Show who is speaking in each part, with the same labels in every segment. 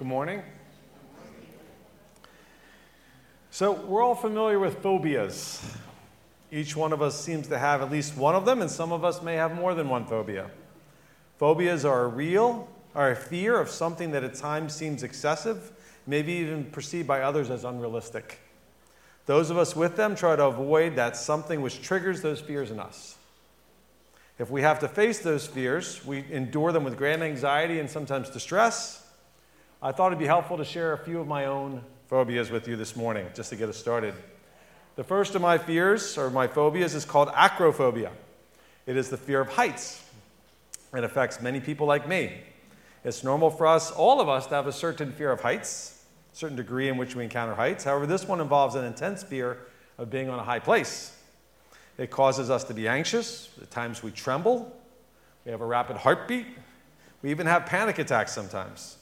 Speaker 1: Good morning. So, we're all familiar with phobias. Each one of us seems to have at least one of them, and some of us may have more than one phobia. Phobias are a real, are a fear of something that at times seems excessive, maybe even perceived by others as unrealistic. Those of us with them try to avoid that something which triggers those fears in us. If we have to face those fears, we endure them with great anxiety and sometimes distress. I thought it'd be helpful to share a few of my own phobias with you this morning, just to get us started. The first of my fears, or my phobias, is called acrophobia. It is the fear of heights. It affects many people like me. It's normal for us, all of us, to have a certain fear of heights, a certain degree in which we encounter heights. However, this one involves an intense fear of being on a high place. It causes us to be anxious. At times we tremble. We have a rapid heartbeat. We even have panic attacks sometimes.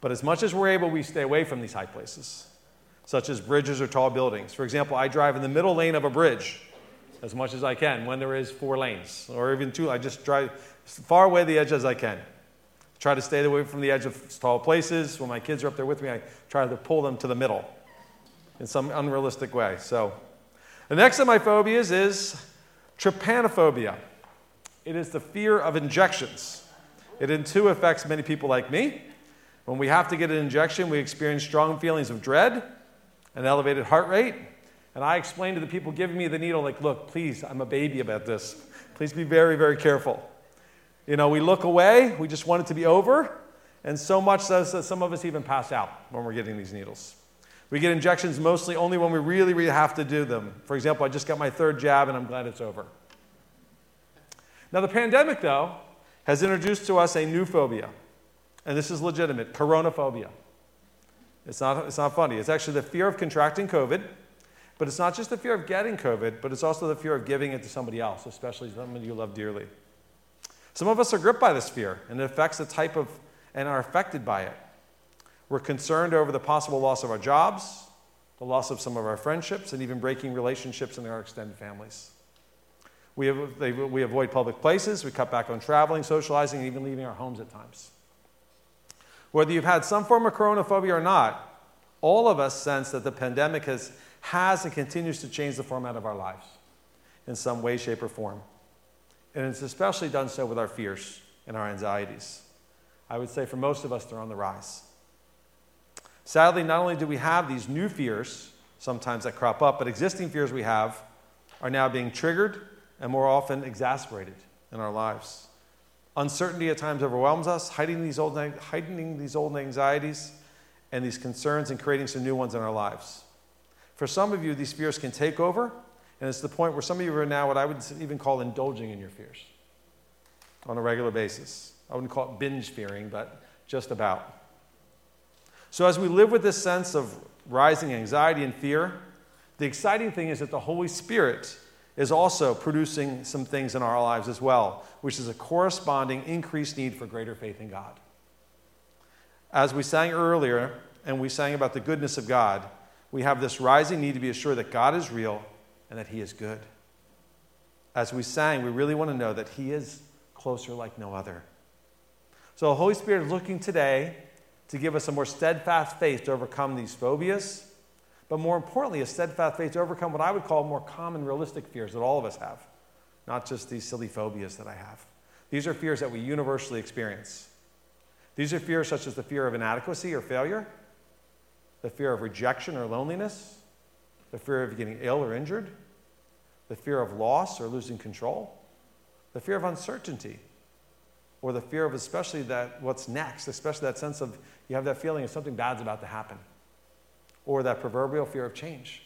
Speaker 1: But as much as we're able, we stay away from these high places, such as bridges or tall buildings. For example, I drive in the middle lane of a bridge as much as I can when there is four lanes, or even two. I just drive as far away the edge as I can. Try to stay away from the edge of tall places. When my kids are up there with me, I try to pull them to the middle in some unrealistic way. So, the next of my phobias is trypanophobia. It is the fear of injections. It in too affects many people like me. When we have to get an injection, we experience strong feelings of dread, an elevated heart rate. And I explain to the people giving me the needle, like, look, please, I'm a baby about this. Please be very, very careful. You know, we look away, we just want it to be over, and so much so that some of us even pass out when we're getting these needles. We get injections mostly only when we really, really have to do them. For example, I just got my third jab and I'm glad it's over. Now, the pandemic, though, has introduced to us a new phobia and this is legitimate coronaphobia. It's not, it's not funny. It's actually the fear of contracting COVID, but it's not just the fear of getting COVID, but it's also the fear of giving it to somebody else, especially someone you love dearly. Some of us are gripped by this fear, and it affects the type of, and are affected by it. We're concerned over the possible loss of our jobs, the loss of some of our friendships, and even breaking relationships in our extended families. We, have, they, we avoid public places, we cut back on traveling, socializing, and even leaving our homes at times. Whether you've had some form of coronaphobia or not, all of us sense that the pandemic has, has and continues to change the format of our lives in some way, shape, or form. And it's especially done so with our fears and our anxieties. I would say for most of us, they're on the rise. Sadly, not only do we have these new fears sometimes that crop up, but existing fears we have are now being triggered and more often exasperated in our lives. Uncertainty at times overwhelms us, heightening these old, heightening these old anxieties and these concerns and creating some new ones in our lives. For some of you, these fears can take over, and it's the point where some of you are now what I would even call indulging in your fears on a regular basis. I wouldn't call it binge fearing, but just about. So, as we live with this sense of rising anxiety and fear, the exciting thing is that the Holy Spirit is also producing some things in our lives as well, which is a corresponding increased need for greater faith in God. As we sang earlier, and we sang about the goodness of God, we have this rising need to be assured that God is real and that He is good. As we sang, we really want to know that He is closer like no other. So the Holy Spirit is looking today to give us a more steadfast faith to overcome these phobias but more importantly, a steadfast faith to overcome what I would call more common realistic fears that all of us have, not just these silly phobias that I have. These are fears that we universally experience. These are fears such as the fear of inadequacy or failure, the fear of rejection or loneliness, the fear of getting ill or injured, the fear of loss or losing control, the fear of uncertainty, or the fear of especially that what's next, especially that sense of you have that feeling of something bad's about to happen or that proverbial fear of change.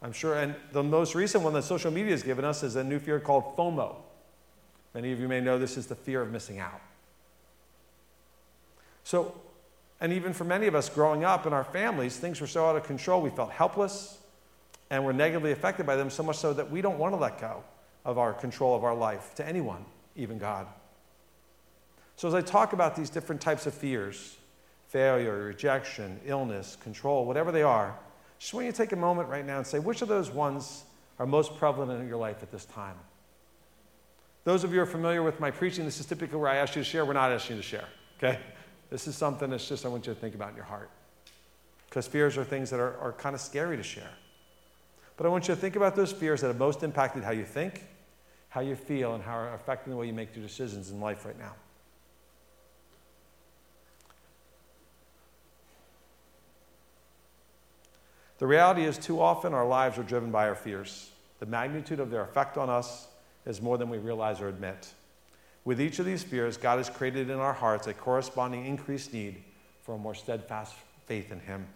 Speaker 1: I'm sure, and the most recent one that social media has given us is a new fear called FOMO. Many of you may know this is the fear of missing out. So, and even for many of us growing up in our families, things were so out of control, we felt helpless and were negatively affected by them, so much so that we don't want to let go of our control of our life to anyone, even God. So, as I talk about these different types of fears, failure, rejection, illness, control, whatever they are, just want you to take a moment right now and say, which of those ones are most prevalent in your life at this time? Those of you who are familiar with my preaching, this is typically where I ask you to share. We're not asking you to share, okay? This is something that's just I want you to think about in your heart. Because fears are things that are, are kind of scary to share. But I want you to think about those fears that have most impacted how you think, how you feel, and how are affecting the way you make your decisions in life right now. The reality is, too often our lives are driven by our fears. The magnitude of their effect on us is more than we realize or admit. With each of these fears, God has created in our hearts a corresponding increased need for a more steadfast faith in Him.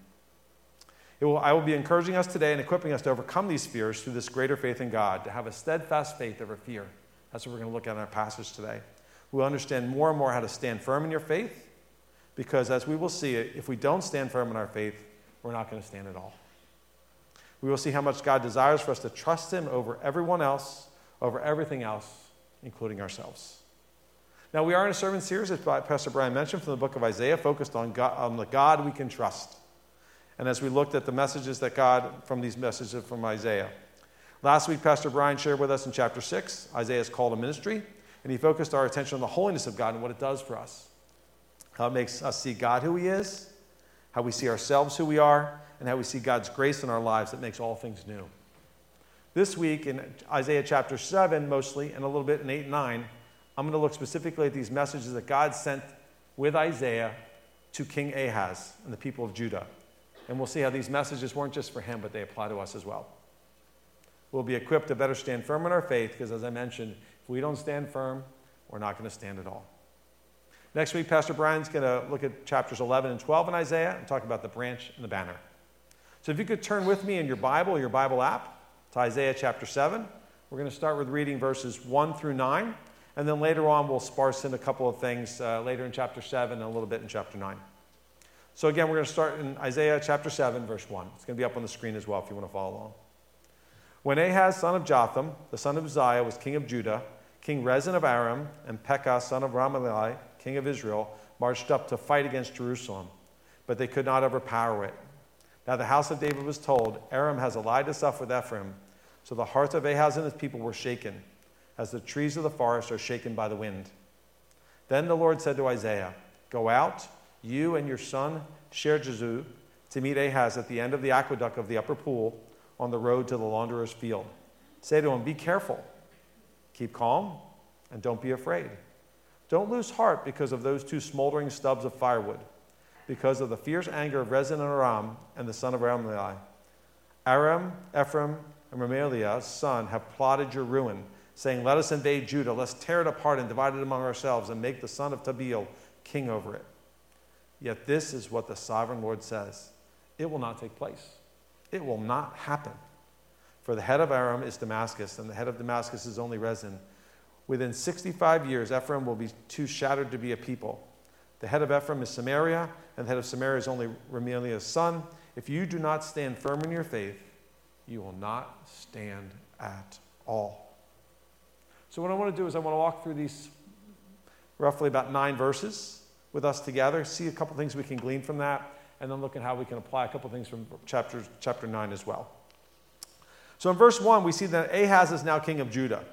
Speaker 1: Will, I will be encouraging us today and equipping us to overcome these fears through this greater faith in God, to have a steadfast faith over fear. That's what we're going to look at in our passage today. We'll understand more and more how to stand firm in your faith, because as we will see, if we don't stand firm in our faith, we're not going to stand at all. We will see how much God desires for us to trust Him over everyone else, over everything else, including ourselves. Now, we are in a sermon series, as Pastor Brian mentioned, from the book of Isaiah, focused on, God, on the God we can trust. And as we looked at the messages that God, from these messages from Isaiah. Last week, Pastor Brian shared with us in chapter 6, Isaiah's call to ministry, and he focused our attention on the holiness of God and what it does for us. How it makes us see God who He is, how we see ourselves who we are, and how we see God's grace in our lives that makes all things new. This week in Isaiah chapter 7, mostly, and a little bit in 8 and 9, I'm going to look specifically at these messages that God sent with Isaiah to King Ahaz and the people of Judah. And we'll see how these messages weren't just for him, but they apply to us as well. We'll be equipped to better stand firm in our faith because, as I mentioned, if we don't stand firm, we're not going to stand at all. Next week, Pastor Brian's going to look at chapters 11 and 12 in Isaiah and talk about the branch and the banner. So if you could turn with me in your Bible, your Bible app, to Isaiah chapter 7. We're going to start with reading verses 1 through 9, and then later on we'll sparse in a couple of things uh, later in chapter 7 and a little bit in chapter 9. So again, we're going to start in Isaiah chapter 7, verse 1. It's going to be up on the screen as well if you want to follow along. When Ahaz, son of Jotham, the son of Uzziah, was king of Judah, King Rezin of Aram, and Pekah, son of Remaliah, king of Israel, marched up to fight against Jerusalem, but they could not overpower it. Now the house of David was told, Aram has allied itself with Ephraim. So the hearts of Ahaz and his people were shaken, as the trees of the forest are shaken by the wind. Then the Lord said to Isaiah, Go out, you and your son Shear-Jashub, to meet Ahaz at the end of the aqueduct of the upper pool on the road to the launderer's field. Say to him, Be careful, keep calm, and don't be afraid. Don't lose heart because of those two smoldering stubs of firewood because of the fierce anger of Rezin and Aram and the son of Remaliah. Aram, Ephraim, and Remaliah's son have plotted your ruin, saying, Let us invade Judah, let's tear it apart and divide it among ourselves, and make the son of Tabeel king over it. Yet this is what the sovereign Lord says it will not take place, it will not happen. For the head of Aram is Damascus, and the head of Damascus is only Rezin. Within 65 years, Ephraim will be too shattered to be a people. The head of Ephraim is Samaria, and the head of Samaria is only Remaliah's son. If you do not stand firm in your faith, you will not stand at all. So, what I want to do is I want to walk through these roughly about nine verses with us together, see a couple things we can glean from that, and then look at how we can apply a couple things from chapter, chapter 9 as well. So, in verse 1, we see that Ahaz is now king of Judah.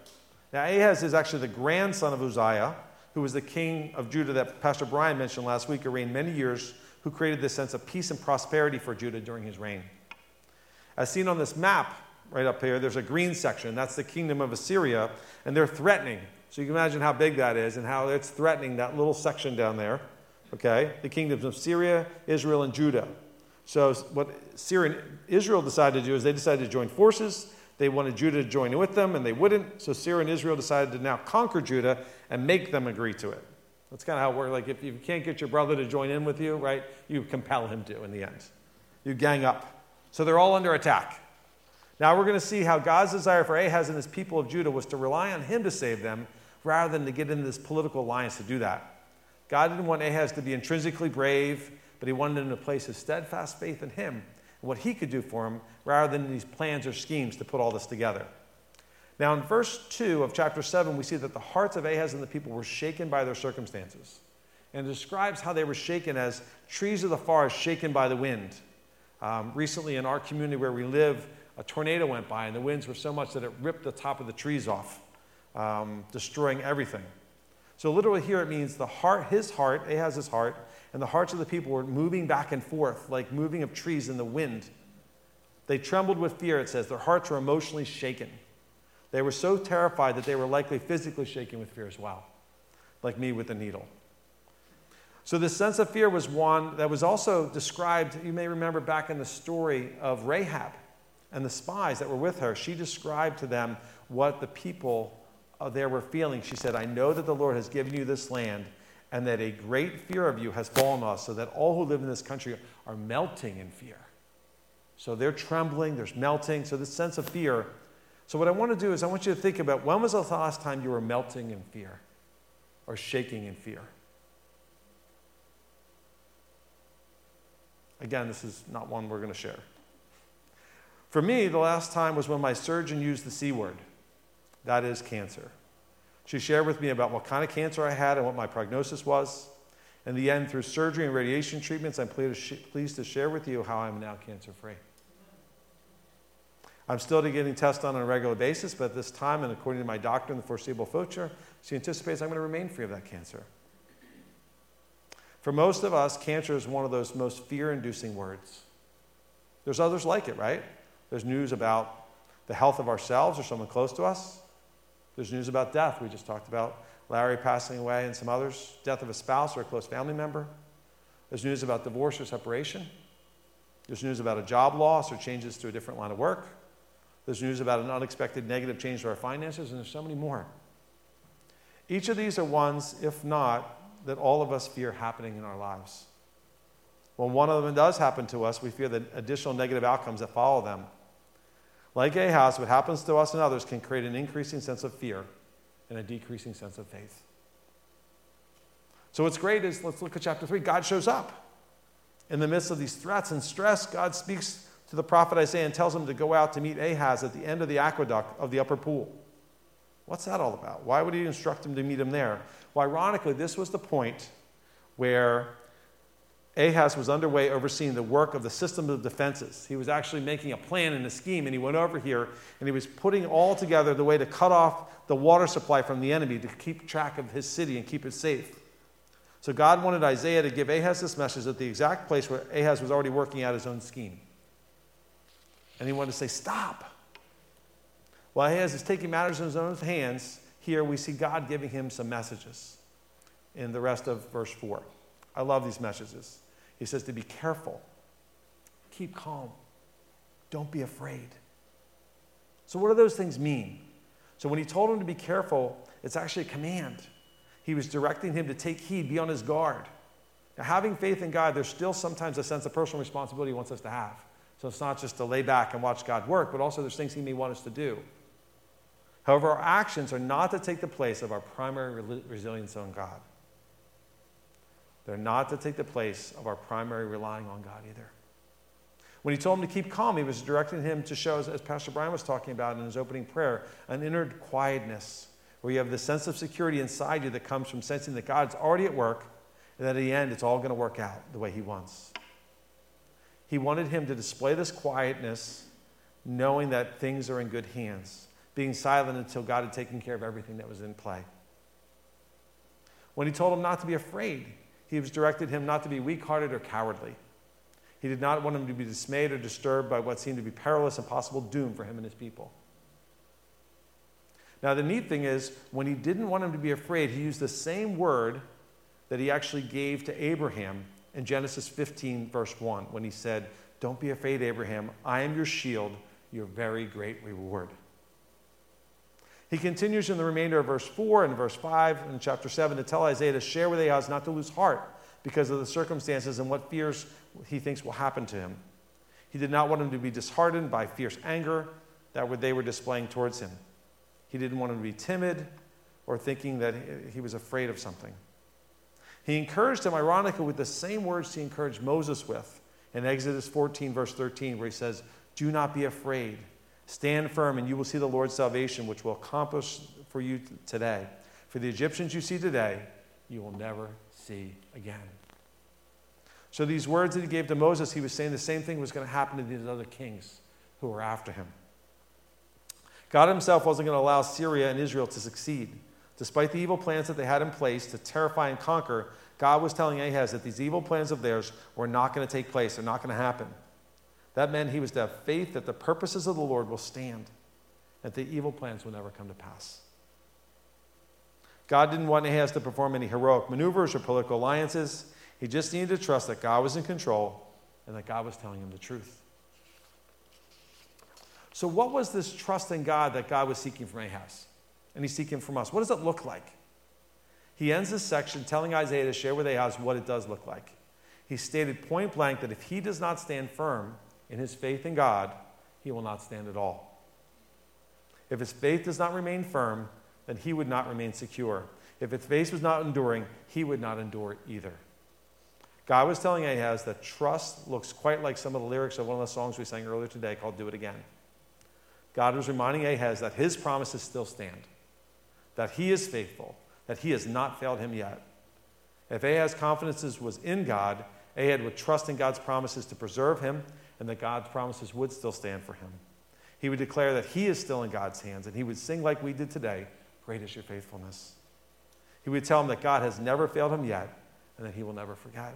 Speaker 1: Now, Ahaz is actually the grandson of Uzziah who was the king of Judah that Pastor Brian mentioned last week, who reigned many years, who created this sense of peace and prosperity for Judah during his reign. As seen on this map right up here, there's a green section. That's the kingdom of Assyria, and they're threatening. So you can imagine how big that is and how it's threatening that little section down there. Okay? The kingdoms of Syria, Israel, and Judah. So what Syria and Israel decided to do is they decided to join forces they wanted Judah to join with them, and they wouldn't. So Syria and Israel decided to now conquer Judah and make them agree to it. That's kind of how it works. Like if you can't get your brother to join in with you, right, you compel him to in the end. You gang up. So they're all under attack. Now we're going to see how God's desire for Ahaz and his people of Judah was to rely on him to save them rather than to get into this political alliance to do that. God didn't want Ahaz to be intrinsically brave, but he wanted him to place his steadfast faith in him and what he could do for him rather than these plans or schemes to put all this together. Now, in verse 2 of chapter 7, we see that the hearts of Ahaz and the people were shaken by their circumstances. And it describes how they were shaken as trees of the forest shaken by the wind. Um, recently, in our community where we live, a tornado went by, and the winds were so much that it ripped the top of the trees off, um, destroying everything. So literally here it means the heart, his heart, Ahaz's heart, and the hearts of the people were moving back and forth like moving of trees in the wind. They trembled with fear, it says. Their hearts were emotionally shaken. They were so terrified that they were likely physically shaken with fear as well, like me with the needle. So, this sense of fear was one that was also described, you may remember back in the story of Rahab and the spies that were with her. She described to them what the people uh, there were feeling. She said, I know that the Lord has given you this land and that a great fear of you has fallen on us, so that all who live in this country are melting in fear. So they're trembling, there's melting. So, this sense of fear so, what I want to do is, I want you to think about when was the last time you were melting in fear or shaking in fear? Again, this is not one we're going to share. For me, the last time was when my surgeon used the C word that is cancer. She shared with me about what kind of cancer I had and what my prognosis was. In the end, through surgery and radiation treatments, I'm pleased to share with you how I'm now cancer free. I'm still getting tests done on a regular basis, but at this time, and according to my doctor in the foreseeable future, she anticipates I'm going to remain free of that cancer. For most of us, cancer is one of those most fear inducing words. There's others like it, right? There's news about the health of ourselves or someone close to us. There's news about death. We just talked about Larry passing away and some others, death of a spouse or a close family member. There's news about divorce or separation. There's news about a job loss or changes to a different line of work. There's news about an unexpected negative change to our finances, and there's so many more. Each of these are ones, if not, that all of us fear happening in our lives. When one of them does happen to us, we fear the additional negative outcomes that follow them. Like Ahaz, what happens to us and others can create an increasing sense of fear and a decreasing sense of faith. So, what's great is let's look at chapter 3. God shows up. In the midst of these threats and stress, God speaks to the prophet Isaiah and tells him to go out to meet Ahaz at the end of the aqueduct of the upper pool. What's that all about? Why would he instruct him to meet him there? Well, ironically, this was the point where Ahaz was underway overseeing the work of the system of defenses. He was actually making a plan and a scheme, and he went over here and he was putting all together the way to cut off the water supply from the enemy to keep track of his city and keep it safe. So God wanted Isaiah to give Ahaz this message at the exact place where Ahaz was already working out his own scheme. And he wanted to say, Stop. While Ahaz is taking matters in his own hands, here we see God giving him some messages in the rest of verse 4. I love these messages. He says to be careful, keep calm, don't be afraid. So, what do those things mean? So, when he told him to be careful, it's actually a command. He was directing him to take heed, be on his guard. Now, having faith in God, there's still sometimes a sense of personal responsibility he wants us to have. So it's not just to lay back and watch God work, but also there's things He may want us to do. However, our actions are not to take the place of our primary resilience on God. They're not to take the place of our primary relying on God either. When he told him to keep calm, he was directing him to show, as Pastor Brian was talking about in his opening prayer, an inner quietness where you have the sense of security inside you that comes from sensing that God's already at work and that at the end it's all going to work out the way he wants. He wanted him to display this quietness, knowing that things are in good hands, being silent until God had taken care of everything that was in play. When he told him not to be afraid, he was directed him not to be weak hearted or cowardly. He did not want him to be dismayed or disturbed by what seemed to be perilous and possible doom for him and his people. Now, the neat thing is, when he didn't want him to be afraid, he used the same word that he actually gave to Abraham in Genesis 15, verse 1, when he said, Don't be afraid, Abraham. I am your shield, your very great reward. He continues in the remainder of verse 4 and verse 5 and chapter 7 to tell Isaiah to share with Ahaz not to lose heart because of the circumstances and what fears he thinks will happen to him. He did not want him to be disheartened by fierce anger that they were displaying towards him. He didn't want him to be timid or thinking that he was afraid of something. He encouraged him, ironically, with the same words he encouraged Moses with in Exodus 14, verse 13, where he says, Do not be afraid. Stand firm, and you will see the Lord's salvation, which will accomplish for you today. For the Egyptians you see today, you will never see again. So, these words that he gave to Moses, he was saying the same thing was going to happen to these other kings who were after him. God himself wasn't going to allow Syria and Israel to succeed. Despite the evil plans that they had in place to terrify and conquer, God was telling Ahaz that these evil plans of theirs were not going to take place, they're not going to happen. That meant he was to have faith that the purposes of the Lord will stand, that the evil plans will never come to pass. God didn't want Ahaz to perform any heroic maneuvers or political alliances. He just needed to trust that God was in control and that God was telling him the truth. So, what was this trust in God that God was seeking from Ahaz? And he's seeking from us. What does it look like? He ends this section telling Isaiah to share with Ahaz what it does look like. He stated point blank that if he does not stand firm in his faith in God, he will not stand at all. If his faith does not remain firm, then he would not remain secure. If his faith was not enduring, he would not endure either. God was telling Ahaz that trust looks quite like some of the lyrics of one of the songs we sang earlier today called Do It Again. God was reminding Ahaz that his promises still stand, that he is faithful, that he has not failed him yet. If Ahaz's confidence was in God, Ahaz would trust in God's promises to preserve him and that God's promises would still stand for him. He would declare that he is still in God's hands and he would sing like we did today Great is your faithfulness. He would tell him that God has never failed him yet and that he will never forget.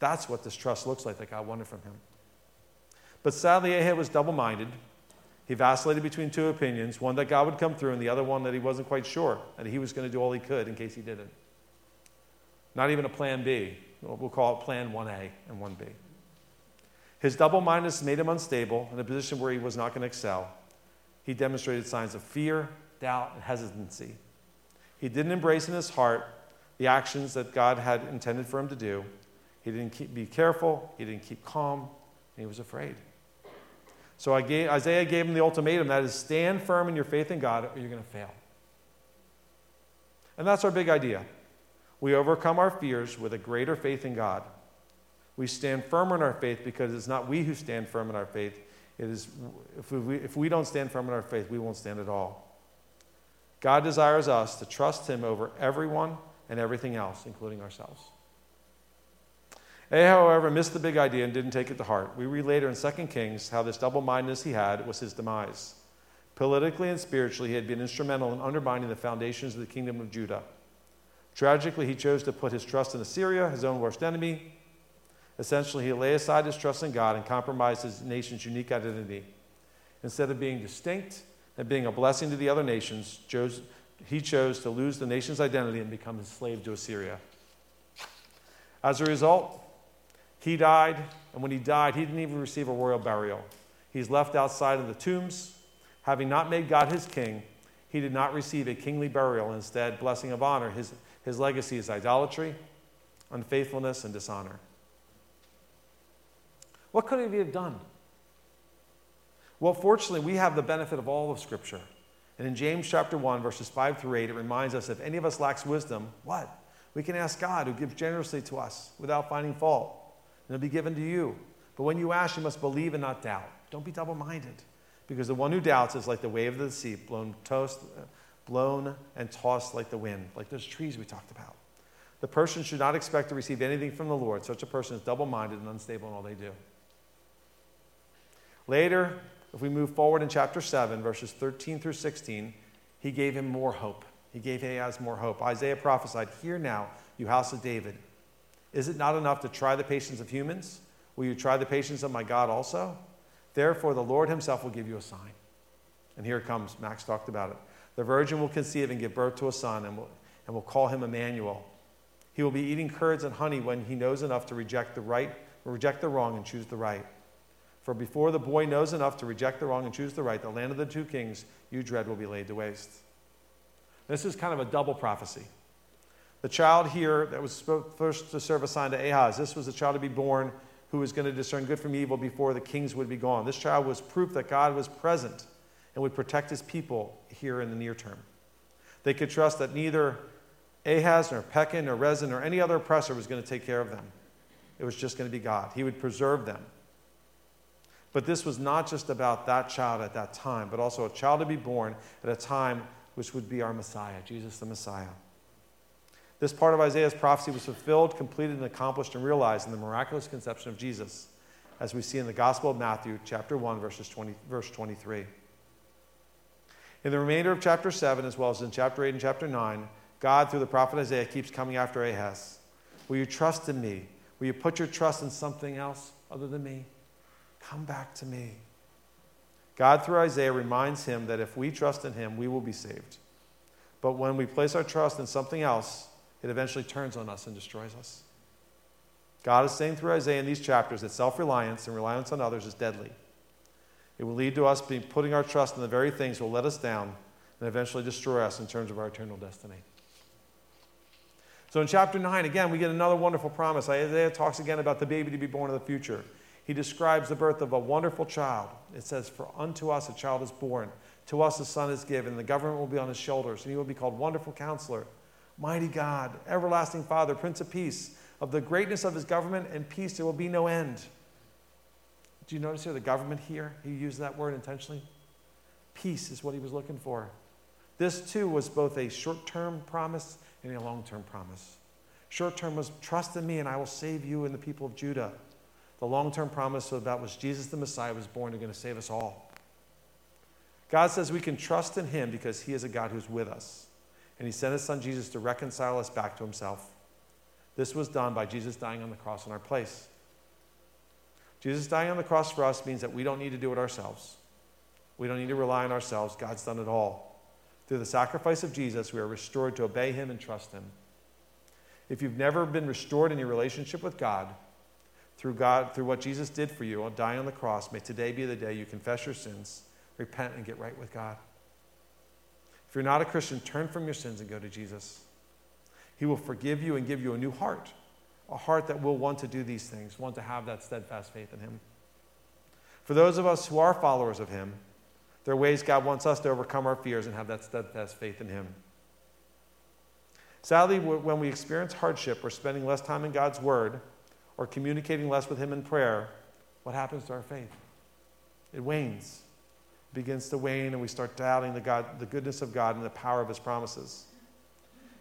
Speaker 1: That's what this trust looks like that God wanted from him. But sadly, Ahaz was double minded. He vacillated between two opinions one that God would come through, and the other one that he wasn't quite sure, and he was going to do all he could in case he didn't. Not even a plan B. We'll call it plan 1A and 1B. His double mindedness made him unstable in a position where he was not going to excel. He demonstrated signs of fear, doubt, and hesitancy. He didn't embrace in his heart the actions that God had intended for him to do. He didn't keep, be careful, he didn't keep calm, and he was afraid. So gave, Isaiah gave him the ultimatum that is, stand firm in your faith in God, or you're going to fail. And that's our big idea. We overcome our fears with a greater faith in God. We stand firm in our faith because it's not we who stand firm in our faith. It is, if we, if we don't stand firm in our faith, we won't stand at all. God desires us to trust Him over everyone and everything else, including ourselves. A, however, missed the big idea and didn't take it to heart. We read later in 2 Kings how this double mindedness he had was his demise. Politically and spiritually, he had been instrumental in undermining the foundations of the kingdom of Judah. Tragically, he chose to put his trust in Assyria, his own worst enemy. Essentially, he lay aside his trust in God and compromised his nation's unique identity. Instead of being distinct and being a blessing to the other nations, he chose to lose the nation's identity and become a slave to Assyria. As a result, he died, and when he died, he didn't even receive a royal burial. He's left outside of the tombs. Having not made God his king, he did not receive a kingly burial. Instead, blessing of honor. His, his legacy is idolatry, unfaithfulness, and dishonor. What could he have done? Well, fortunately, we have the benefit of all of Scripture. And in James chapter 1, verses 5 through 8, it reminds us if any of us lacks wisdom, what? We can ask God, who gives generously to us without finding fault, it'll be given to you. But when you ask, you must believe and not doubt. Don't be double minded, because the one who doubts is like the wave of the sea, blown, tossed, blown and tossed like the wind, like those trees we talked about. The person should not expect to receive anything from the Lord. Such a person is double minded and unstable in all they do. Later, if we move forward in chapter 7, verses 13 through 16, he gave him more hope. He gave Ahaz more hope. Isaiah prophesied, Hear now, you house of David. Is it not enough to try the patience of humans? Will you try the patience of my God also? Therefore, the Lord himself will give you a sign. And here it comes. Max talked about it. The virgin will conceive and give birth to a son, and will, and will call him Emmanuel. He will be eating curds and honey when he knows enough to reject the right, reject the wrong, and choose the right. For before the boy knows enough to reject the wrong and choose the right, the land of the two kings you dread will be laid to waste. This is kind of a double prophecy. The child here that was first to serve a sign to Ahaz, this was the child to be born who was going to discern good from evil before the kings would be gone. This child was proof that God was present and would protect his people here in the near term. They could trust that neither Ahaz nor Pekah nor Rezin or any other oppressor was going to take care of them. It was just going to be God. He would preserve them. But this was not just about that child at that time, but also a child to be born at a time which would be our Messiah, Jesus the Messiah. This part of Isaiah's prophecy was fulfilled, completed, and accomplished and realized in the miraculous conception of Jesus, as we see in the Gospel of Matthew, chapter 1, verses 20, verse 23. In the remainder of chapter 7, as well as in chapter 8 and chapter 9, God, through the prophet Isaiah, keeps coming after Ahaz. Will you trust in me? Will you put your trust in something else other than me? Come back to me. God, through Isaiah, reminds him that if we trust in him, we will be saved. But when we place our trust in something else, it eventually turns on us and destroys us. God is saying through Isaiah in these chapters that self reliance and reliance on others is deadly. It will lead to us being, putting our trust in the very things that will let us down and eventually destroy us in terms of our eternal destiny. So in chapter 9, again, we get another wonderful promise. Isaiah talks again about the baby to be born in the future. He describes the birth of a wonderful child. It says, For unto us a child is born, to us a son is given, the government will be on his shoulders, and he will be called Wonderful Counselor, Mighty God, Everlasting Father, Prince of Peace. Of the greatness of his government and peace, there will be no end. Do you notice here the government here? He used that word intentionally. Peace is what he was looking for. This too was both a short term promise and a long term promise. Short term was trust in me and I will save you and the people of Judah. The long term promise of that was Jesus the Messiah was born and going to save us all. God says we can trust in him because he is a God who's with us. And he sent his son Jesus to reconcile us back to himself. This was done by Jesus dying on the cross in our place. Jesus dying on the cross for us means that we don't need to do it ourselves. We don't need to rely on ourselves. God's done it all. Through the sacrifice of Jesus, we are restored to obey him and trust him. If you've never been restored in your relationship with God, through God, through what Jesus did for you, on dying on the cross, may today be the day you confess your sins, repent, and get right with God. If you're not a Christian, turn from your sins and go to Jesus. He will forgive you and give you a new heart, a heart that will want to do these things, want to have that steadfast faith in Him. For those of us who are followers of Him, there are ways God wants us to overcome our fears and have that steadfast faith in Him. Sadly, when we experience hardship or spending less time in God's Word or communicating less with Him in prayer, what happens to our faith? It wanes. Begins to wane, and we start doubting the, God, the goodness of God and the power of His promises.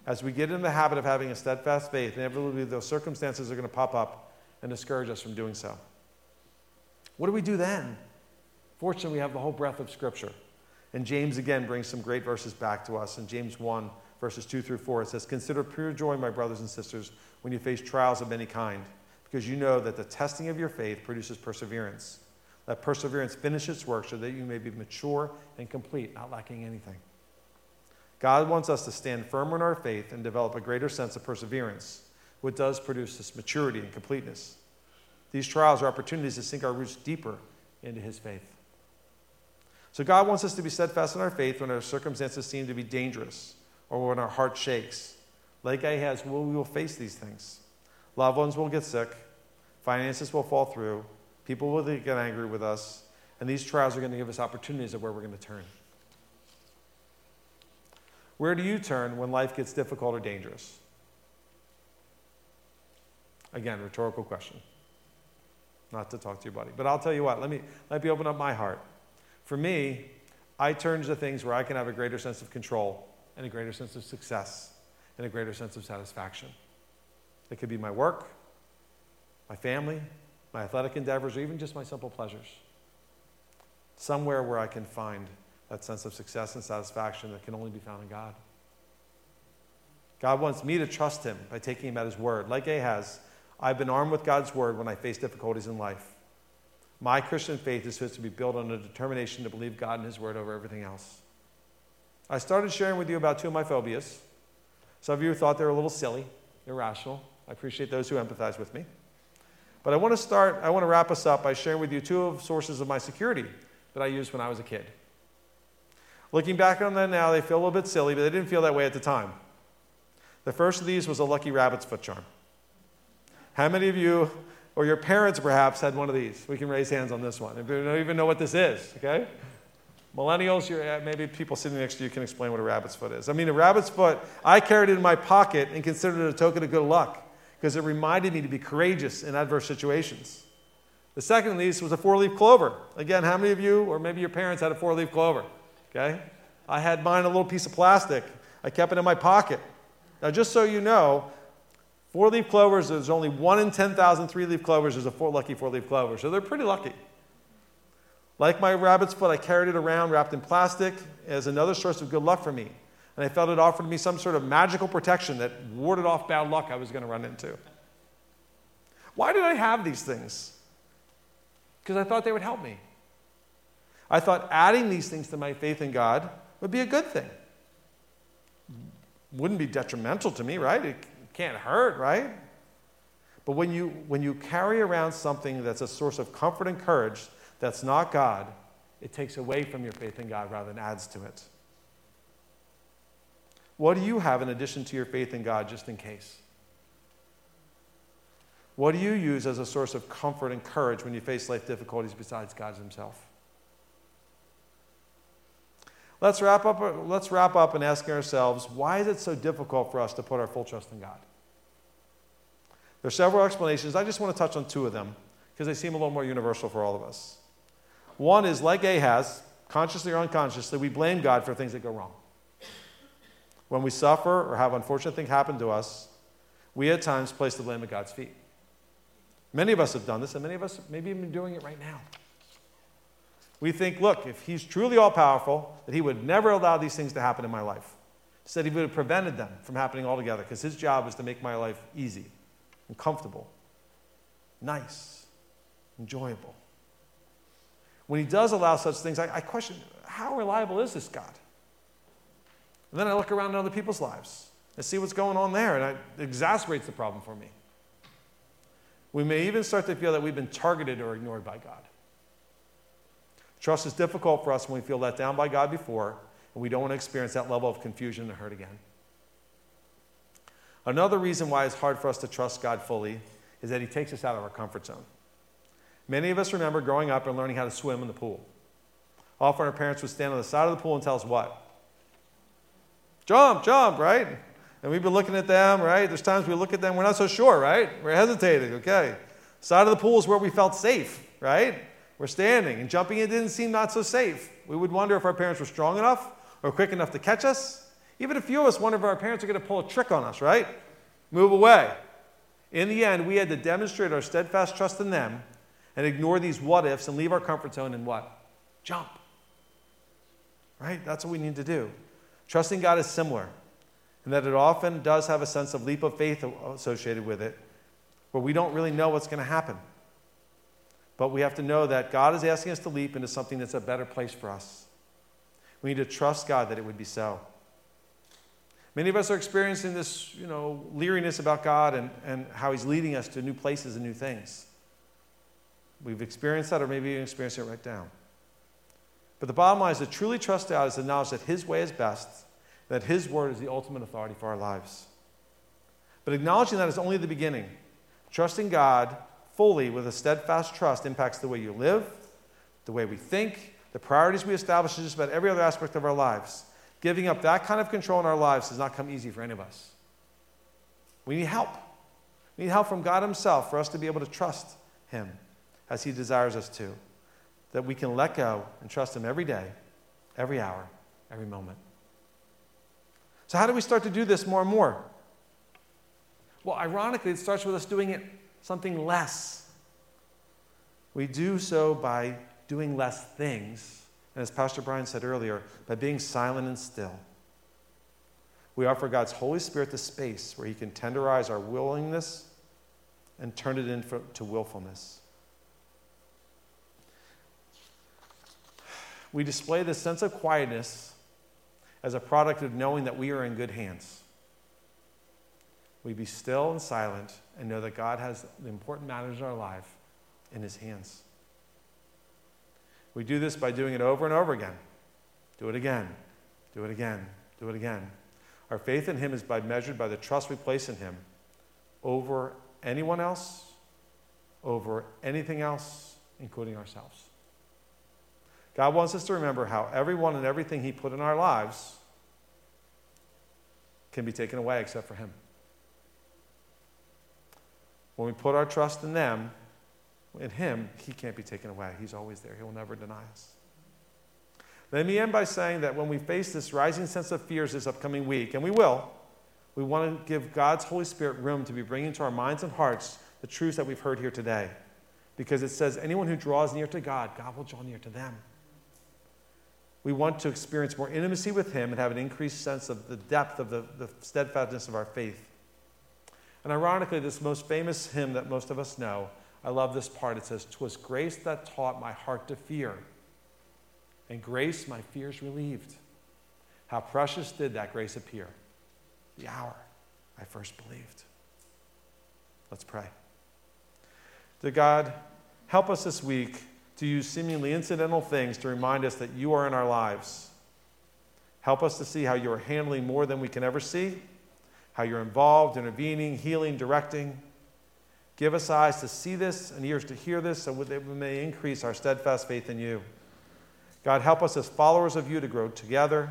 Speaker 1: As we get in the habit of having a steadfast faith, inevitably those circumstances are going to pop up and discourage us from doing so. What do we do then? Fortunately, we have the whole breadth of Scripture. And James again brings some great verses back to us. In James 1, verses 2 through 4, it says, Consider pure joy, my brothers and sisters, when you face trials of any kind, because you know that the testing of your faith produces perseverance. Let perseverance finish its work so that you may be mature and complete, not lacking anything. God wants us to stand firm in our faith and develop a greater sense of perseverance, which does produce this maturity and completeness. These trials are opportunities to sink our roots deeper into His faith. So, God wants us to be steadfast in our faith when our circumstances seem to be dangerous or when our heart shakes. Like Ahaz, we will face these things. Loved ones will get sick, finances will fall through, people will get angry with us, and these trials are going to give us opportunities of where we're going to turn. Where do you turn when life gets difficult or dangerous? Again, rhetorical question. Not to talk to your buddy. But I'll tell you what, let me, let me open up my heart. For me, I turn to things where I can have a greater sense of control and a greater sense of success and a greater sense of satisfaction. It could be my work, my family, my athletic endeavors, or even just my simple pleasures. Somewhere where I can find that sense of success and satisfaction that can only be found in God. God wants me to trust Him by taking Him at His word. Like Ahaz, I've been armed with God's word when I face difficulties in life. My Christian faith is supposed to be built on a determination to believe God and His word over everything else. I started sharing with you about two of my phobias. Some of you thought they were a little silly, irrational. I appreciate those who empathize with me. But I want to start, I want to wrap us up by sharing with you two of sources of my security that I used when I was a kid. Looking back on them now, they feel a little bit silly, but they didn't feel that way at the time. The first of these was a lucky rabbit's foot charm. How many of you, or your parents perhaps, had one of these? We can raise hands on this one. If you don't even know what this is, okay? Millennials, uh, maybe people sitting next to you can explain what a rabbit's foot is. I mean, a rabbit's foot, I carried it in my pocket and considered it a token of good luck because it reminded me to be courageous in adverse situations. The second of these was a four leaf clover. Again, how many of you, or maybe your parents, had a four leaf clover? Okay? I had mine a little piece of plastic. I kept it in my pocket. Now, just so you know, four leaf clovers, there's only one in 10,000 three leaf clovers is a four, lucky four leaf clover. So they're pretty lucky. Like my rabbit's foot, I carried it around wrapped in plastic as another source of good luck for me. And I felt it offered me some sort of magical protection that warded off bad luck I was going to run into. Why did I have these things? Because I thought they would help me. I thought adding these things to my faith in God would be a good thing. Wouldn't be detrimental to me, right? It can't hurt, right? But when you, when you carry around something that's a source of comfort and courage that's not God, it takes away from your faith in God rather than adds to it. What do you have in addition to your faith in God, just in case? What do you use as a source of comfort and courage when you face life difficulties besides God Himself? Let's wrap up, let's wrap up and ask ourselves why is it so difficult for us to put our full trust in God? There are several explanations. I just want to touch on two of them because they seem a little more universal for all of us. One is like Ahaz, consciously or unconsciously, we blame God for things that go wrong. When we suffer or have unfortunate things happen to us, we at times place the blame at God's feet. Many of us have done this, and many of us maybe even doing it right now. We think, look, if He's truly all powerful, that He would never allow these things to happen in my life. Instead, He would have prevented them from happening altogether because His job is to make my life easy and comfortable, nice, enjoyable. When He does allow such things, I, I question how reliable is this God? And then I look around at other people's lives and see what's going on there, and it exasperates the problem for me. We may even start to feel that we've been targeted or ignored by God. Trust is difficult for us when we feel let down by God before, and we don't want to experience that level of confusion and hurt again. Another reason why it's hard for us to trust God fully is that He takes us out of our comfort zone. Many of us remember growing up and learning how to swim in the pool. Often our parents would stand on the side of the pool and tell us what? Jump, jump, right? And we've been looking at them, right? There's times we look at them, we're not so sure, right? We're hesitating, okay? Side of the pool is where we felt safe, right? We're standing, and jumping it didn't seem not so safe. We would wonder if our parents were strong enough or quick enough to catch us. Even a few of us wonder if our parents are going to pull a trick on us, right? Move away. In the end, we had to demonstrate our steadfast trust in them and ignore these what ifs and leave our comfort zone and what? Jump. Right? That's what we need to do. Trusting God is similar in that it often does have a sense of leap of faith associated with it, where we don't really know what's going to happen. But we have to know that God is asking us to leap into something that's a better place for us. We need to trust God that it would be so. Many of us are experiencing this, you know, leeriness about God and, and how He's leading us to new places and new things. We've experienced that, or maybe even experienced it right now. But the bottom line is to truly trust God is to acknowledge that His way is best, that His word is the ultimate authority for our lives. But acknowledging that is only the beginning. Trusting God fully with a steadfast trust impacts the way you live, the way we think, the priorities we establish, in just about every other aspect of our lives. Giving up that kind of control in our lives does not come easy for any of us. We need help. We need help from God Himself for us to be able to trust Him as He desires us to. That we can let go and trust Him every day, every hour, every moment. So, how do we start to do this more and more? Well, ironically, it starts with us doing it something less. We do so by doing less things, and as Pastor Brian said earlier, by being silent and still. We offer God's Holy Spirit the space where He can tenderize our willingness and turn it into willfulness. We display this sense of quietness as a product of knowing that we are in good hands we be still and silent and know that God has the important matters in our life in his hands. We do this by doing it over and over again. Do it again. Do it again. Do it again. Our faith in him is by measured by the trust we place in him over anyone else, over anything else, including ourselves. God wants us to remember how everyone and everything he put in our lives can be taken away except for him. When we put our trust in them, in Him, He can't be taken away. He's always there, He will never deny us. Let me end by saying that when we face this rising sense of fears this upcoming week, and we will, we want to give God's Holy Spirit room to be bringing to our minds and hearts the truths that we've heard here today. because it says anyone who draws near to God, God will draw near to them. We want to experience more intimacy with Him and have an increased sense of the depth of the, the steadfastness of our faith. And ironically, this most famous hymn that most of us know, I love this part. It says, "'Twas grace that taught my heart to fear, and grace my fears relieved. How precious did that grace appear, the hour I first believed." Let's pray. Dear God, help us this week to use seemingly incidental things to remind us that you are in our lives. Help us to see how you are handling more than we can ever see, how you're involved, intervening, healing, directing. Give us eyes to see this and ears to hear this so that we may increase our steadfast faith in you. God, help us as followers of you to grow together,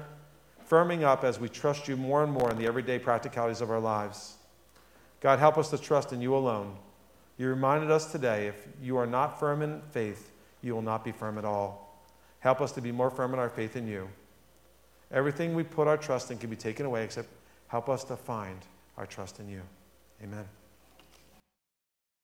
Speaker 1: firming up as we trust you more and more in the everyday practicalities of our lives. God, help us to trust in you alone. You reminded us today if you are not firm in faith, you will not be firm at all. Help us to be more firm in our faith in you. Everything we put our trust in can be taken away, except help us to find our trust in you. Amen.